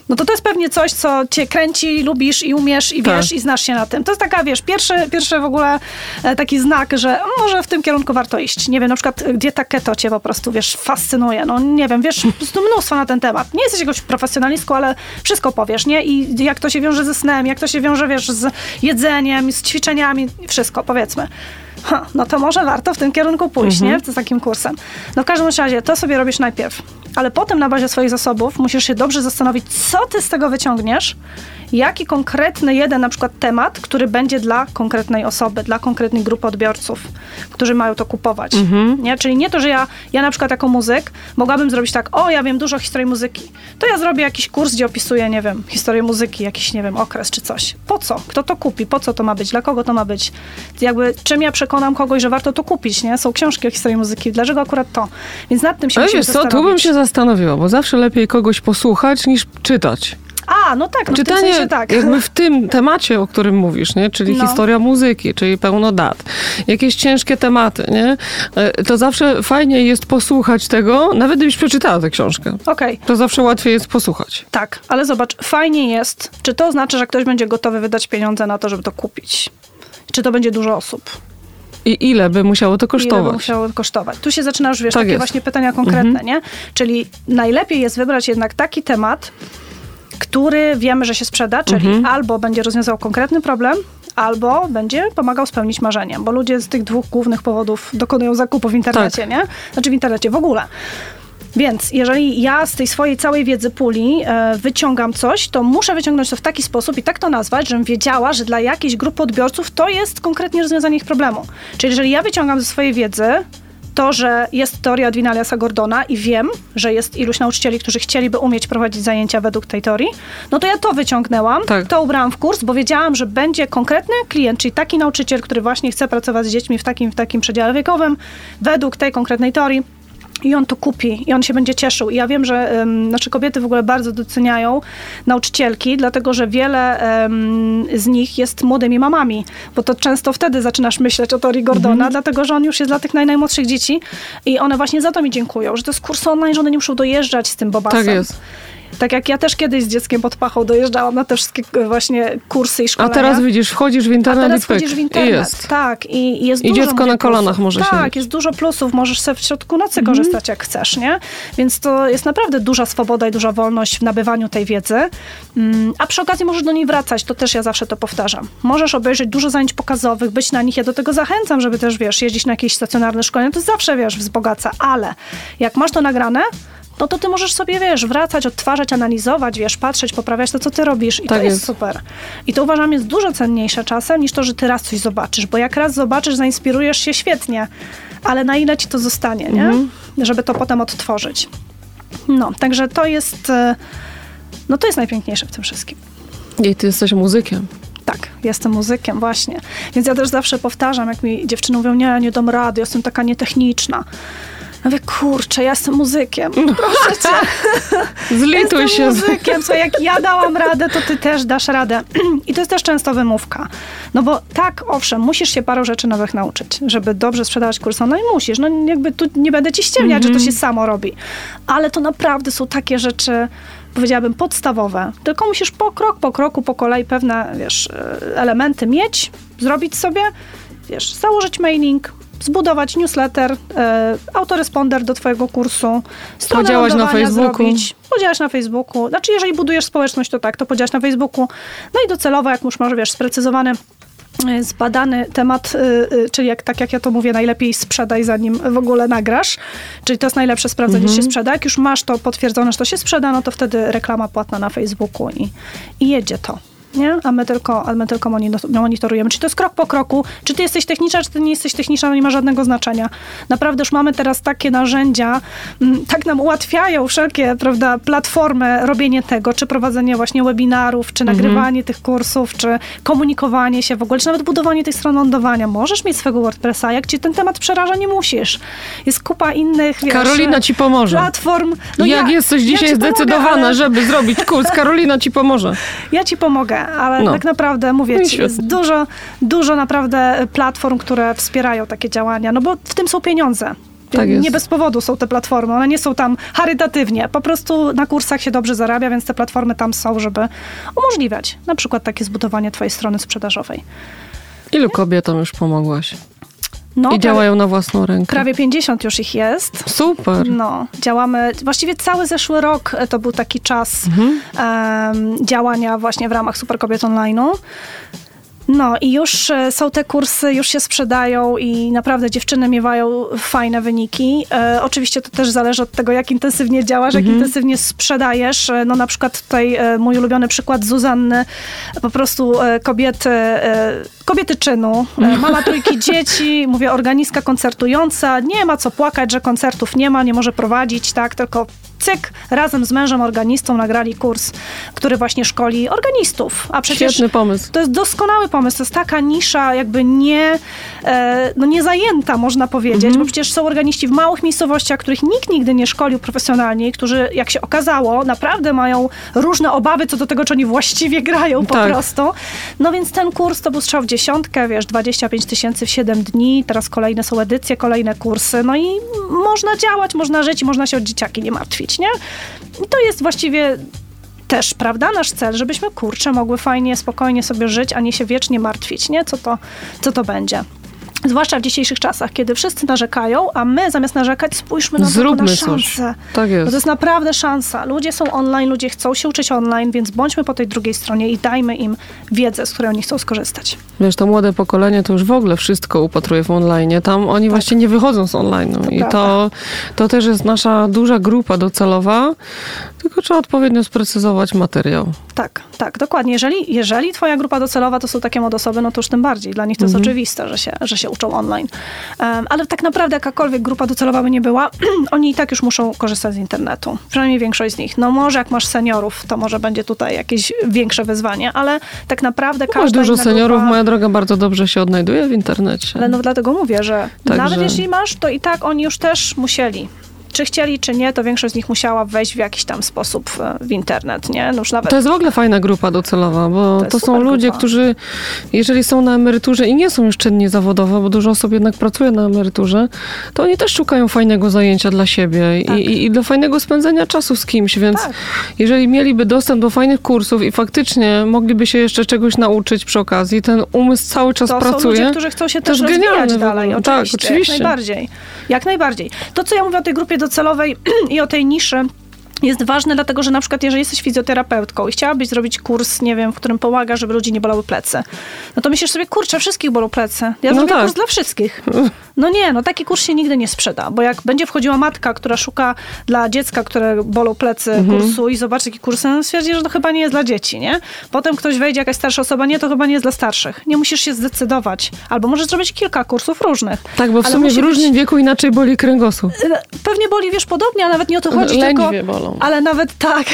No to to jest pewnie coś, co cię kręci, lubisz i umiesz i Tak. wiesz i znasz się na tym. To jest taka, wiesz, pierwszy, pierwszy w ogóle e, taki znak, że może w tym kierunku warto iść. Nie wiem, na przykład dieta keto cię po prostu, wiesz, fascynuje. No nie wiem, wiesz, po prostu mnóstwo na ten temat. Nie jesteś jakąś profesjonalistką, ale wszystko powiesz, nie? I jak to się wiąże ze snem, jak to się wiąże, wiesz, z jedzeniem, z ćwiczeniami, wszystko, powiedzmy. Ha, no to może warto w tym kierunku pójść, nie? Z takim kursem. No w każdym razie, to sobie robisz najpierw. Ale potem na bazie swoich zasobów musisz się dobrze zastanowić, co ty z tego wyciągniesz, jaki konkretny jeden na przykład temat, który będzie dla konkretnej osoby, dla konkretnej grupy odbiorców, którzy mają to kupować. Nie? Czyli nie to, że ja, ja na przykład jako muzyk mogłabym zrobić tak, o ja wiem dużo o historii muzyki, to ja zrobię jakiś kurs, gdzie opisuję, nie wiem, historię muzyki, jakiś, nie wiem, okres czy coś. Po co? Kto to kupi? Po co to ma być? Dla kogo to ma być? Jakby czym ja przekonam kogoś, że warto to kupić, nie? Są książki o historii muzyki, dlaczego akurat to? Więc nad tym się Ale musimy wiesz co, tu bym się zastanowiła, bo zawsze lepiej kogoś posłuchać niż czytać. A, no tak, no w tym Czytanie sensie tak. jakby w tym temacie, o którym mówisz, nie? czyli No. historia muzyki, czyli pełno dat, jakieś ciężkie tematy, nie? E, to zawsze fajnie jest posłuchać tego, nawet gdybyś przeczytała tę książkę. Okej, To zawsze łatwiej jest posłuchać. tak, ale zobacz, fajnie jest, czy to znaczy, że ktoś będzie gotowy wydać pieniądze na to, żeby to kupić? Czy to będzie dużo osób? I ile by musiało to Ile by kosztować? musiało kosztować? Tu się zaczyna już, wiesz, Tak takie jest. właśnie pytania konkretne, nie? Czyli najlepiej jest wybrać jednak taki temat, który wiemy, że się sprzeda, czyli Mhm. albo będzie rozwiązał konkretny problem, albo będzie pomagał spełnić marzenie, bo ludzie z tych dwóch głównych powodów dokonują zakupu w internecie, Tak. nie? Znaczy w internecie w ogóle. Więc jeżeli ja z tej swojej całej wiedzy puli e, wyciągam coś, to muszę wyciągnąć to w taki sposób i tak to nazwać, żebym wiedziała, że dla jakiejś grupy odbiorców to jest konkretnie rozwiązanie ich problemu. Czyli jeżeli ja wyciągam ze swojej wiedzy to, że jest teoria Edwina Aliasa Gordona i wiem, że jest iluś nauczycieli, którzy chcieliby umieć prowadzić zajęcia według tej teorii, no to ja to wyciągnęłam, Tak. to ubrałam w kurs, bo wiedziałam, że będzie konkretny klient, czyli taki nauczyciel, który właśnie chce pracować z dziećmi w takim, w takim przedziale wiekowym, według tej konkretnej teorii. I on to kupi, i on się będzie cieszył. I ja wiem, że um, nasze kobiety w ogóle bardzo doceniają nauczycielki, dlatego że wiele em, z nich jest młodymi mamami, bo to często wtedy zaczynasz myśleć o teorii Gordona, dlatego że on już jest dla tych naj, najmłodszych dzieci i one właśnie za to mi dziękują, że to jest kurs online, że one nie muszą dojeżdżać z tym bobasem. Tak jest. Tak jak ja też kiedyś z dzieckiem pod pachą dojeżdżałam na te wszystkie e, właśnie kursy i A szkolenia. teraz widzisz, wchodzisz w A internet teraz i pyk. wchodzisz w internet. jest. Tak, i, jest I dużo dziecko na kolanach może Tak, siedzieć. jest dużo plusów, możesz sobie w środku nocy Mhm. korzystać jak chcesz, nie? Więc to jest naprawdę duża swoboda i duża wolność w nabywaniu tej wiedzy. Mm, A przy okazji możesz do niej wracać, to też ja zawsze to powtarzam. Możesz obejrzeć dużo zajęć pokazowych, być na nich, ja do tego zachęcam, żeby też, wiesz, jeździć na jakieś stacjonarne szkolenia, to zawsze, wiesz, wzbogaca, ale jak masz to nagrane, no to ty możesz sobie, wiesz, wracać, odtwarzać, analizować, wiesz, patrzeć, poprawiać to, co ty robisz i Tak to jest, jest. super. I to uważam jest dużo cenniejsze czasem niż to, że ty raz coś zobaczysz, bo jak raz zobaczysz, zainspirujesz się świetnie, ale na ile ci to zostanie, nie? Mhm. Żeby to potem odtworzyć. No, także to jest, e, no to jest najpiękniejsze w tym wszystkim. I ty jesteś muzykiem. Tak, jestem muzykiem, właśnie. Więc ja też zawsze powtarzam, jak mi dziewczyny mówią, nie, nie dam rady, jestem taka nietechniczna. Mówię, kurczę, ja jestem muzykiem. Proszę cię. Zlituj Jestem się. z- muzykiem, co jak ja dałam radę, to ty też dasz radę. I to jest też często wymówka. No bo tak, owszem, musisz się paru rzeczy nowych nauczyć, żeby dobrze sprzedawać kurs online. Musisz. No jakby tu nie będę ci ściemniać, że to się samo robi. Ale to naprawdę są takie rzeczy, powiedziałabym, podstawowe. Tylko musisz po krok po kroku, po kolei pewne, wiesz, e, elementy mieć, zrobić sobie, wiesz, założyć mailing, zbudować newsletter, e, autoresponder do twojego kursu, stronę Podziałać na Facebooku. zrobić, podzielać na Facebooku. Znaczy, jeżeli budujesz społeczność, to tak, to podzielać na Facebooku. No i docelowo, jak już masz, wiesz, sprecyzowany y, zbadany temat, y, y, czyli jak, tak jak ja to mówię, najlepiej sprzedaj zanim w ogóle nagrasz. Czyli to jest najlepsze sprawdzenie, Mhm. czy się sprzeda. Jak już masz to potwierdzone, że to się sprzeda, no to wtedy reklama płatna na Facebooku i, i jedzie to. Nie? A my tylko, a my tylko moni- monitorujemy. Czy to jest krok po kroku, czy ty jesteś techniczna, czy ty nie jesteś techniczna, no nie ma żadnego znaczenia. Naprawdę już mamy teraz takie narzędzia, mm, tak nam ułatwiają wszelkie, prawda, platformy robienie tego, czy prowadzenie właśnie webinarów, czy nagrywanie tych kursów, czy komunikowanie się w ogóle, czy nawet budowanie tych stron lądowania. Możesz mieć swego WordPressa, jak ci ten temat przeraża, nie musisz. Jest kupa innych, wiesz, Karolina ci pomoże. platform. No Jak ja- jesteś ja dzisiaj pomogę, zdecydowana, ale- żeby zrobić kurs, Karolina ci pomoże. ja ci pomogę, ale No. tak naprawdę mówię No ci, jest dużo, dużo naprawdę platform, które wspierają takie działania, no bo w tym są pieniądze. Tak jest. nie bez powodu są te platformy, one nie są tam charytatywnie. Po prostu na kursach się dobrze zarabia, więc te platformy tam są, żeby umożliwiać na przykład takie zbudowanie twojej strony sprzedażowej. Ilu kobietom już pomogłaś? No, I działają na własną rękę. prawie 50 już ich jest. Super. No, działamy, właściwie cały zeszły rok e, to był taki czas Mhm. em, działania właśnie w ramach Super Kobiet Online'u. No i już e, są te kursy, już się sprzedają i naprawdę dziewczyny miewają fajne wyniki. E, oczywiście to też zależy od tego, jak intensywnie działasz, jak intensywnie sprzedajesz. E, no na przykład tutaj e, mój ulubiony przykład Zuzanny, po prostu kobiety, kobiety czynu, mama trójki dzieci, mówię, organiska koncertująca, nie ma co płakać, że koncertów nie ma, nie może prowadzić, tak, tylko cyk, razem z mężem organistą nagrali kurs, który właśnie szkoli organistów. A przecież Świetny pomysł. to jest doskonały pomysł. To jest taka nisza jakby nie, e, no nie zajęta, można powiedzieć, Mhm. bo przecież są organiści w małych miejscowościach, których nikt nigdy nie szkolił profesjonalnie, którzy, jak się okazało, naprawdę mają różne obawy co do tego, czy oni właściwie grają po Tak. prostu. No więc ten kurs to był strzał w dziesiątkę, wiesz, 25 tysięcy w 7 dni, teraz kolejne są edycje, kolejne kursy, no i można działać, można żyć i można się o dzieciaki nie martwić, nie? I to jest właściwie też, prawda, nasz cel, żebyśmy, kurczę, mogły fajnie, spokojnie sobie żyć, a nie się wiecznie martwić, nie? Co to, co to będzie. Zwłaszcza w dzisiejszych czasach, kiedy wszyscy narzekają, a my zamiast narzekać spójrzmy na to Zróbmy na coś. szansę. Tak Bo jest. to jest naprawdę szansa. Ludzie są online, ludzie chcą się uczyć online, więc bądźmy po tej drugiej stronie i dajmy im wiedzę, z której oni chcą skorzystać. Wiesz, to młode pokolenie to już w ogóle wszystko upatruje w online. Tam oni właściwie nie wychodzą z online. Tak. To I prawda. to, to też jest nasza duża grupa docelowa, tylko trzeba odpowiednio sprecyzować materiał. Tak, tak, dokładnie. Jeżeli, jeżeli twoja grupa docelowa to są takie młode osoby, no to już tym bardziej. Dla nich to Mhm. jest oczywiste, że się, że się uczą online. Em, ale tak naprawdę jakakolwiek grupa docelowa by nie była, oni i tak już muszą korzystać z internetu. Przynajmniej większość z nich. No może jak masz seniorów, to może będzie tutaj jakieś większe wyzwanie, ale tak naprawdę Masz każda dużo inna seniorów, grupa... moja droga bardzo dobrze się odnajduje w internecie. Ale no dlatego mówię, że Także- nawet jeśli masz, to i tak oni już też musieli. Czy chcieli, czy nie, to większość z nich musiała wejść w jakiś tam sposób e, w internet, nie? No już nawet To jest w ogóle fajna grupa docelowa, bo To to, są ludzie, grupa. którzy jeżeli są na emeryturze i nie są już czynni zawodowo, bo dużo osób jednak pracuje na emeryturze, to oni też szukają fajnego zajęcia dla siebie Tak. i, i, do fajnego spędzenia czasu z kimś, więc Tak. jeżeli mieliby dostęp do fajnych kursów i faktycznie mogliby się jeszcze czegoś nauczyć przy okazji, ten umysł cały czas To pracuje. są ludzie, którzy chcą się To też genialne rozwijać dalej. Tak, Oczywiście, oczywiście. Jak najbardziej. Jak najbardziej. To, co ja mówię o tej grupie docelowej i o tej niszy, jest ważne, dlatego że na przykład, jeżeli jesteś fizjoterapeutką i chciałabyś zrobić kurs, nie wiem, w którym pomaga, żeby ludzi nie bolały plecy, no to myślisz sobie, kurczę, wszystkich bolą plecy. Ja No zrobię tak. kurs dla wszystkich. No nie, no taki kurs się nigdy nie sprzeda, bo jak będzie wchodziła matka, która szuka dla dziecka, które bolą plecy Mhm. kursu i zobaczy taki kurs, no stwierdzi, że to chyba nie jest dla dzieci, nie? Potem ktoś wejdzie, jakaś starsza osoba, nie, to chyba nie jest dla starszych. Nie musisz się zdecydować. Albo możesz zrobić kilka kursów różnych. Tak, bo w sumie w różnym być- wieku inaczej boli kręgosłup. Pewnie boli, wiesz, podobnie, a nawet nie o to chodzi, Lędźwie tylko... Ale nawet tak,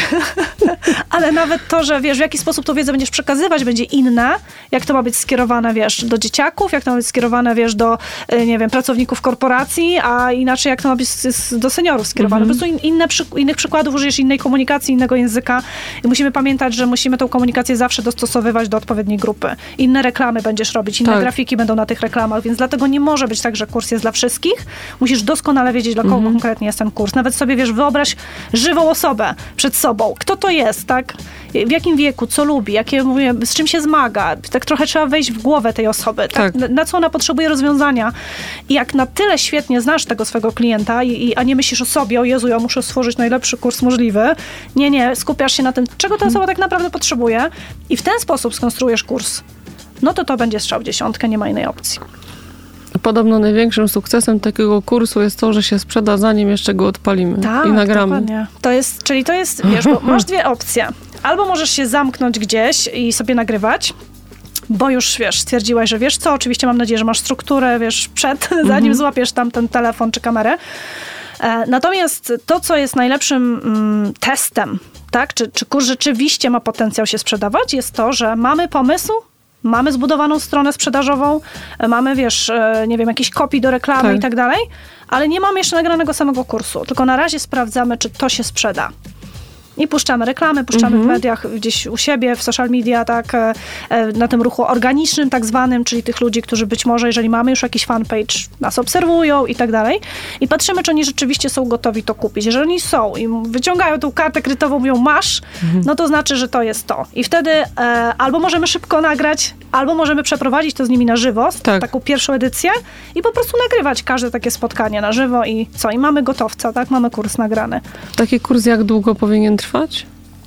ale nawet to, że wiesz, w jaki sposób tą wiedzę będziesz przekazywać, będzie inne, jak to ma być skierowane, wiesz, do dzieciaków, jak to ma być skierowane, wiesz, do, y, nie wiem, pracowników korporacji, a inaczej jak to ma być do seniorów skierowane. Mhm. Po prostu in, inne przy, innych przykładów użyjesz innej komunikacji, innego języka i musimy pamiętać, że musimy tą komunikację zawsze dostosowywać do odpowiedniej grupy. Inne reklamy będziesz robić, inne Tak. grafiki będą na tych reklamach, więc dlatego nie może być tak, że kurs jest dla wszystkich. Musisz doskonale wiedzieć, dla kogo Mhm. konkretnie jest ten kurs. Nawet sobie, wiesz, wyobraź żywą osobę przed sobą. Kto to jest, tak? w jakim wieku, co lubi, jakie, mówię, z czym się zmaga. Tak trochę trzeba wejść w głowę tej osoby, tak? Tak. Na, na co ona potrzebuje rozwiązania. I jak na tyle świetnie znasz tego swojego klienta, i, i, a nie myślisz o sobie, o Jezu, ja muszę stworzyć najlepszy kurs możliwy. Nie, nie, skupiasz się na tym, czego ta osoba tak naprawdę potrzebuje i w ten sposób skonstruujesz kurs. No to to będzie strzał w dziesiątkę, nie ma innej opcji. Podobno największym sukcesem takiego kursu jest to, że się sprzeda zanim jeszcze go odpalimy Tak, i nagramy. dokładnie. To jest, czyli to jest, wiesz, bo masz dwie opcje. Albo możesz się zamknąć gdzieś i sobie nagrywać, bo już, wiesz, stwierdziłaś, że wiesz co, oczywiście mam nadzieję, że masz strukturę, wiesz, przed, zanim złapiesz tam ten telefon czy kamerę. E, Natomiast to, co jest najlepszym mm, testem, tak, czy, czy kurs rzeczywiście ma potencjał się sprzedawać, jest to, że mamy pomysł, mamy zbudowaną stronę sprzedażową, e, mamy, wiesz, e, nie wiem, jakieś kopii do reklamy Tak. i tak dalej, ale nie mamy jeszcze nagranego samego kursu, tylko na razie sprawdzamy, czy to się sprzeda. I puszczamy reklamy, puszczamy w mediach, gdzieś u siebie, w social media, tak, e, e, na tym ruchu organicznym tak zwanym, czyli tych ludzi, którzy być może, jeżeli mamy już jakiś fanpage, nas obserwują i tak dalej. I patrzymy, czy oni rzeczywiście są gotowi to kupić. Jeżeli oni są i wyciągają tą kartę kredytową, mówią masz, no to znaczy, że to jest to. I wtedy e, albo możemy szybko nagrać, albo możemy przeprowadzić to z nimi na żywo, Tak. taką pierwszą edycję i po prostu nagrywać każde takie spotkanie na żywo i co? I mamy gotowca, tak? Mamy kurs nagrany. Taki kurs jak długo powinien trwać?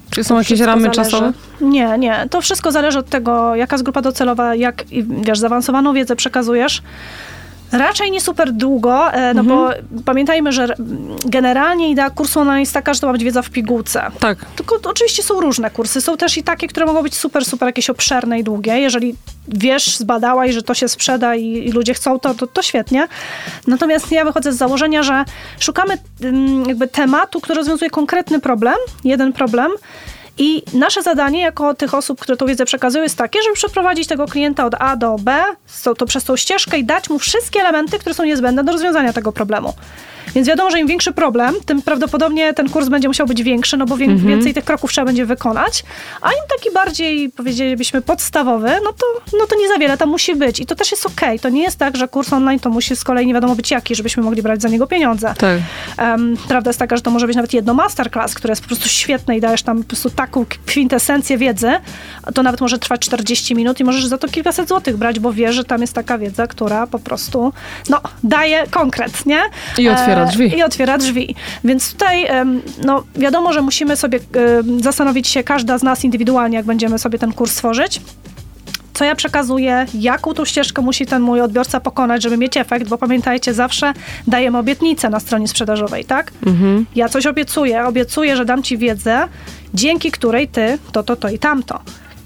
Czy są jakieś ramy zależy. czasowe? Nie, nie. To wszystko zależy od tego, jaka jest grupa docelowa, jak, i, wiesz, zaawansowaną wiedzę przekazujesz. Raczej nie super długo, e, no bo pamiętajmy, że mm, generalnie idea kursu online jest taka, że to ma być wiedza w pigułce. Tak. Tylko oczywiście są różne kursy. Są też i takie, które mogą być super, super jakieś obszerne i długie. Jeżeli wiesz, zbadałaś, że to się sprzeda i, i ludzie chcą to, to, to świetnie. Natomiast ja wychodzę z założenia, że szukamy ym, jakby tematu, który rozwiązuje konkretny problem, jeden problem. I nasze zadanie jako tych osób, które tą wiedzę przekazują, jest takie, żeby przeprowadzić tego klienta od A do B, to, to przez tą ścieżkę i dać mu wszystkie elementy, które są niezbędne do rozwiązania tego problemu. Więc wiadomo, że im większy problem, tym prawdopodobnie ten kurs będzie musiał być większy, no bo wię- więcej tych kroków trzeba będzie wykonać, a im taki bardziej, powiedzielibyśmy, podstawowy, no to, no to nie za wiele tam musi być. I to też jest okej. To nie jest tak, że kurs online to musi z kolei nie wiadomo być jaki, żebyśmy mogli brać za niego pieniądze. Tak. Em, prawda jest taka, że to może być nawet jedno masterclass, które jest po prostu świetne i dajesz tam po prostu taką kwintesencję wiedzy, to nawet może trwać 40 minut i możesz za to kilkaset złotych brać, bo wiesz, że tam jest taka wiedza, która po prostu no, daje konkret, nie? I otwiera drzwi. I otwiera drzwi. Więc tutaj no, wiadomo, że musimy sobie zastanowić się, każda z nas indywidualnie, jak będziemy sobie ten kurs tworzyć, co ja przekazuję, jaką tą ścieżkę musi ten mój odbiorca pokonać, żeby mieć efekt, bo pamiętajcie, zawsze dajemy obietnicę na stronie sprzedażowej, tak? Ja coś obiecuję, obiecuję, że dam ci wiedzę, dzięki której ty to, to, to i tamto.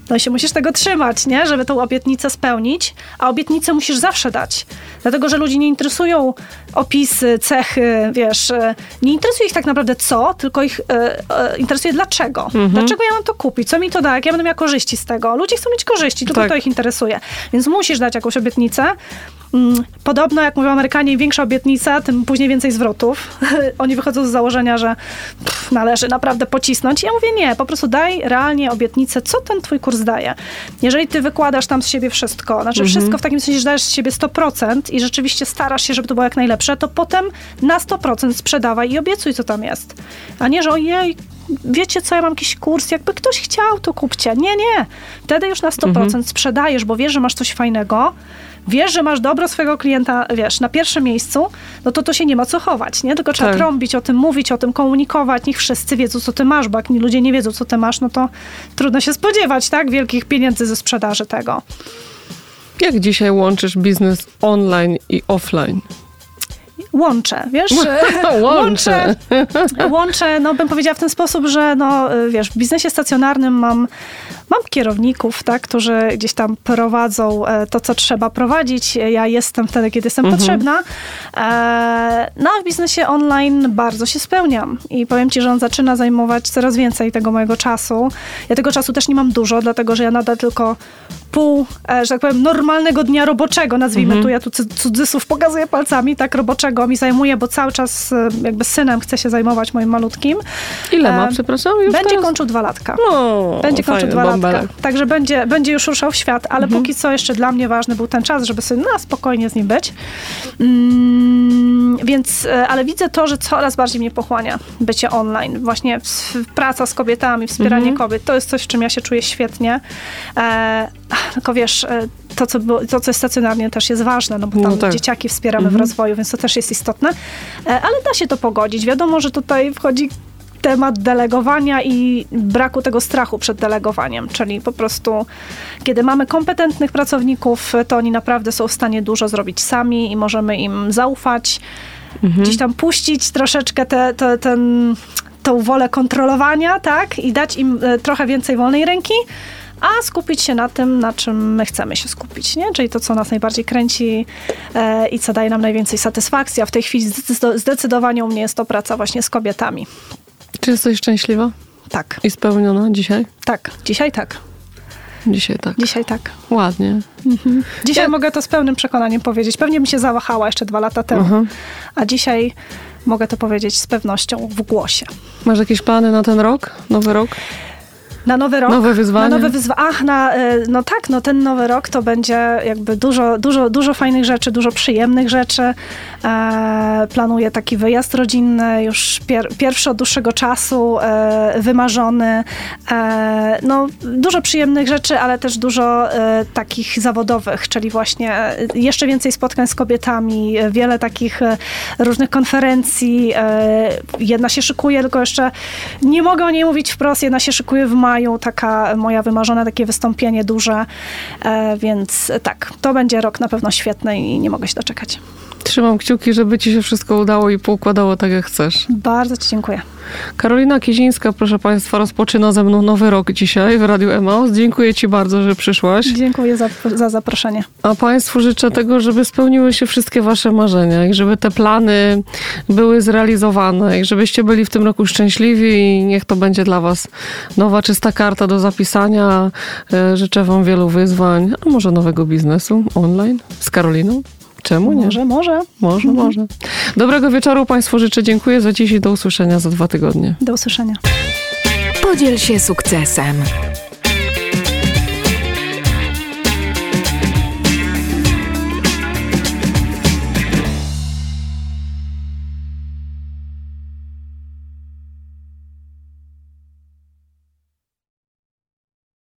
No i się musisz tego trzymać, nie? Żeby tą obietnicę spełnić, a obietnicę musisz zawsze dać. Dlatego, że ludzi nie interesują opisy, cechy, wiesz, e, nie interesuje ich tak naprawdę co, tylko ich e, e, interesuje dlaczego. Dlaczego ja mam to kupić? Co mi to da? Jak ja będę miała korzyści z tego? Ludzie chcą mieć korzyści, tylko Tak. to ich interesuje. Więc musisz dać jakąś obietnicę. Mm, Podobno, jak mówią Amerykanie, im większa obietnica, tym później więcej zwrotów. Oni wychodzą z założenia, że pff, należy naprawdę pocisnąć. Ja mówię nie, po prostu daj realnie obietnicę, co ten twój kurs daje. Jeżeli ty wykładasz tam z siebie wszystko, znaczy wszystko w takim sensie, że dajesz z siebie 100% i rzeczywiście starasz się, żeby to było jak najlepsze, to potem na 100% sprzedawaj i obiecuj, co tam jest. A nie, że ojej, wiecie co, ja mam jakiś kurs, jakby ktoś chciał, to kupcie. Nie, nie. Wtedy już na 100% sprzedajesz, bo wiesz, że masz coś fajnego, wiesz, że masz dobro swojego klienta, wiesz, na pierwszym miejscu, no to to się nie ma co chować, nie? Tylko trzeba Tak. trąbić o tym, mówić o tym, komunikować, niech wszyscy wiedzą, co ty masz, bo jak ludzie nie wiedzą, co ty masz, no to trudno się spodziewać, tak? Wielkich pieniędzy ze sprzedaży tego. Jak dzisiaj łączysz biznes online i offline? Łączę, wiesz? Łączę. Łączę, no bym powiedziała w ten sposób, że no, y, wiesz, w biznesie stacjonarnym mam, mam kierowników, tak, którzy gdzieś tam prowadzą e, to, co trzeba prowadzić. Ja jestem wtedy, kiedy jestem potrzebna. E, No a w biznesie online bardzo się spełniam i powiem ci, że on zaczyna zajmować coraz więcej tego mojego czasu. Ja tego czasu też nie mam dużo, dlatego że ja nadal tylko pół, e, że tak powiem, normalnego dnia roboczego, nazwijmy Mhm. tu, ja tu cud- cudzysłów pokazuję palcami, tak roboczego mi zajmuje, bo cały czas e, jakby synem chcę się zajmować moim malutkim. Ile ma, E, przepraszam? Już Będzie teraz? kończył dwa latka. No, Będzie kończył fajny dwa latka. bąbelek. Także będzie, będzie już ruszał w świat, ale Mhm. póki co jeszcze dla mnie ważny był ten czas, żeby sobie na spokojnie z nim być. Mm, więc, ale widzę to, że coraz bardziej mnie pochłania bycie online. Właśnie praca z kobietami, wspieranie Mhm. kobiet, to jest coś, w czym ja się czuję świetnie. E, tylko wiesz, e, to co, to, co jest stacjonarnie też jest ważne, no bo tam No tak. dzieciaki wspieramy Mhm. w rozwoju, więc to też jest istotne. E, ale da się to pogodzić. Wiadomo, że tutaj wchodzi temat delegowania i braku tego strachu przed delegowaniem, czyli po prostu kiedy mamy kompetentnych pracowników, to oni naprawdę są w stanie dużo zrobić sami i możemy im zaufać, gdzieś tam puścić troszeczkę te, te, ten, tą wolę kontrolowania, tak, i dać im e, trochę więcej wolnej ręki, a skupić się na tym, na czym my chcemy się skupić, nie? Czyli to, co nas najbardziej kręci e, i co daje nam najwięcej satysfakcji, a w tej chwili zdecydo- zdecydowanie u mnie jest to praca właśnie z kobietami. Czy jesteś szczęśliwa Tak, i spełniona dzisiaj? tak, dzisiaj tak, Dzisiaj tak. dzisiaj tak. Ładnie. Dzisiaj Ja- mogę to z pełnym przekonaniem powiedzieć. Pewnie bym się zawahała jeszcze dwa lata temu, Aha. a dzisiaj mogę to powiedzieć z pewnością w głosie. Masz jakieś plany na ten rok? Nowy rok? Na nowy rok. Nowe wyzwanie? Na nowe wyzwanie. Ach, na, e, no tak, no ten nowy rok to będzie jakby dużo, dużo, dużo fajnych rzeczy, dużo przyjemnych rzeczy. E, planuję taki wyjazd rodzinny, już pier, pierwszy od dłuższego czasu, e, wymarzony. E, no, dużo przyjemnych rzeczy, ale też dużo e, takich zawodowych, czyli właśnie e, jeszcze więcej spotkań z kobietami, wiele takich różnych konferencji. Jedna się szykuje, tylko jeszcze nie mogę o niej mówić wprost, jedna się szykuje w maju, taka moja wymarzone takie wystąpienie duże, e, więc tak, to będzie rok na pewno świetny i nie mogę się doczekać. Trzymam kciuki, żeby ci się wszystko udało i poukładało tak, jak chcesz. Bardzo Ci dziękuję. Karolina Kizińska, proszę Państwa, rozpoczyna ze mną nowy rok dzisiaj w Radiu Emaus. Dziękuję Ci bardzo, że przyszłaś. Dziękuję za, za zaproszenie. A Państwu życzę tego, żeby spełniły się wszystkie Wasze marzenia i żeby te plany były zrealizowane i żebyście byli w tym roku szczęśliwi i niech to będzie dla Was nowa, czysta karta do zapisania. E, Życzę Wam wielu wyzwań, a może nowego biznesu online z Karoliną? Czemu nie? Może, może. Może, może. Dobrego wieczoru Państwu życzę. Dziękuję za dziś i do usłyszenia za dwa tygodnie. Do usłyszenia. Podziel się sukcesem.